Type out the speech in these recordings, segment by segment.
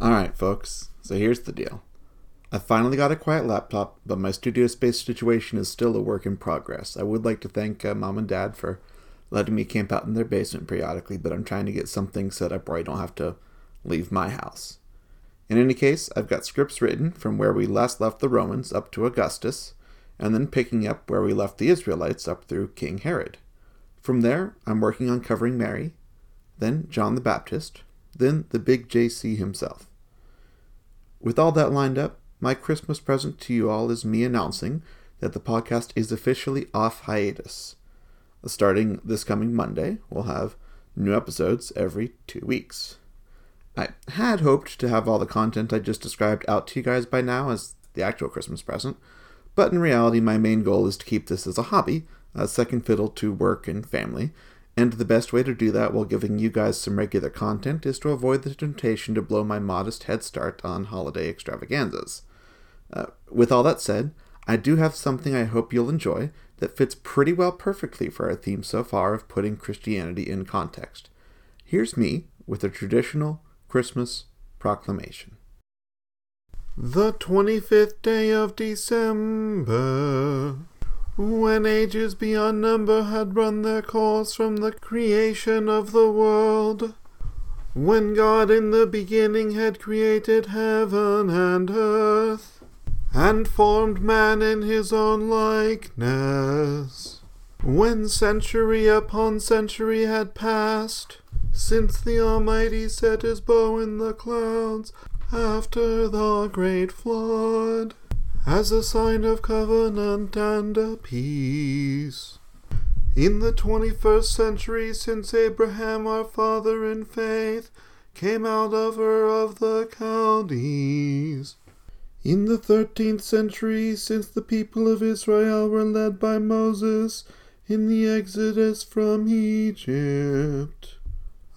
Alright, folks, so here's the deal. I finally got a quiet laptop, but my studio space situation is still a work in progress. I would like to thank uh, mom and dad for letting me camp out in their basement periodically, but I'm trying to get something set up where I don't have to leave my house. In any case, I've got scripts written from where we last left the Romans up to Augustus, and then picking up where we left the Israelites up through King Herod. From there, I'm working on covering Mary, then John the Baptist, then the big JC himself. With all that lined up, my Christmas present to you all is me announcing that the podcast is officially off hiatus. Starting this coming Monday, we'll have new episodes every two weeks. I had hoped to have all the content I just described out to you guys by now as the actual Christmas present, but in reality, my main goal is to keep this as a hobby, a second fiddle to work and family, and the best way to do that while giving you guys some regular content is to avoid the temptation to blow my modest head start on holiday extravaganzas. Uh, with all that said, I do have something I hope you'll enjoy that fits pretty well perfectly for our theme so far of putting Christianity in context. Here's me with a traditional Christmas proclamation. The 25th day of December, when ages beyond number had run their course from the creation of the world, when God in the beginning had created heaven and earth, and formed man in his own likeness. When century upon century had passed, since the Almighty set his bow in the clouds after the great flood, as a sign of covenant and a peace. In the twenty first century, since Abraham our father in faith came out of Ur of the Chaldees, in the thirteenth century, since the people of Israel were led by Moses in the exodus from Egypt,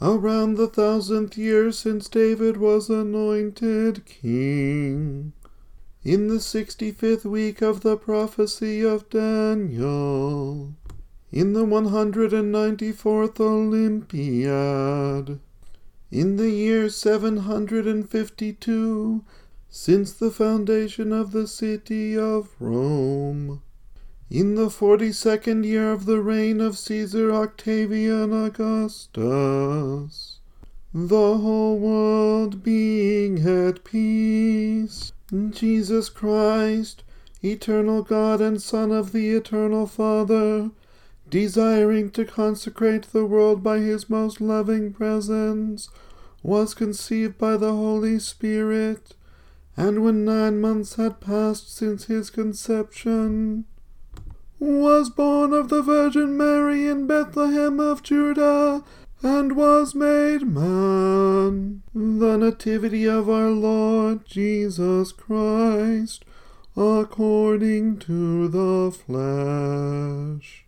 around the thousandth year since David was anointed king, in the sixty fifth week of the prophecy of Daniel, in the one hundred and ninety fourth Olympiad, in the year seven hundred and fifty two since the foundation of the city of Rome. In the forty second year of the reign of Caesar Octavian Augustus, the whole world being at peace, Jesus Christ, eternal God and Son of the eternal Father, desiring to consecrate the world by his most loving presence, was conceived by the Holy Spirit and when nine months had passed since his conception, was born of the Virgin Mary in Bethlehem of Judah, and was made man. The Nativity of our Lord Jesus Christ, according to the flesh.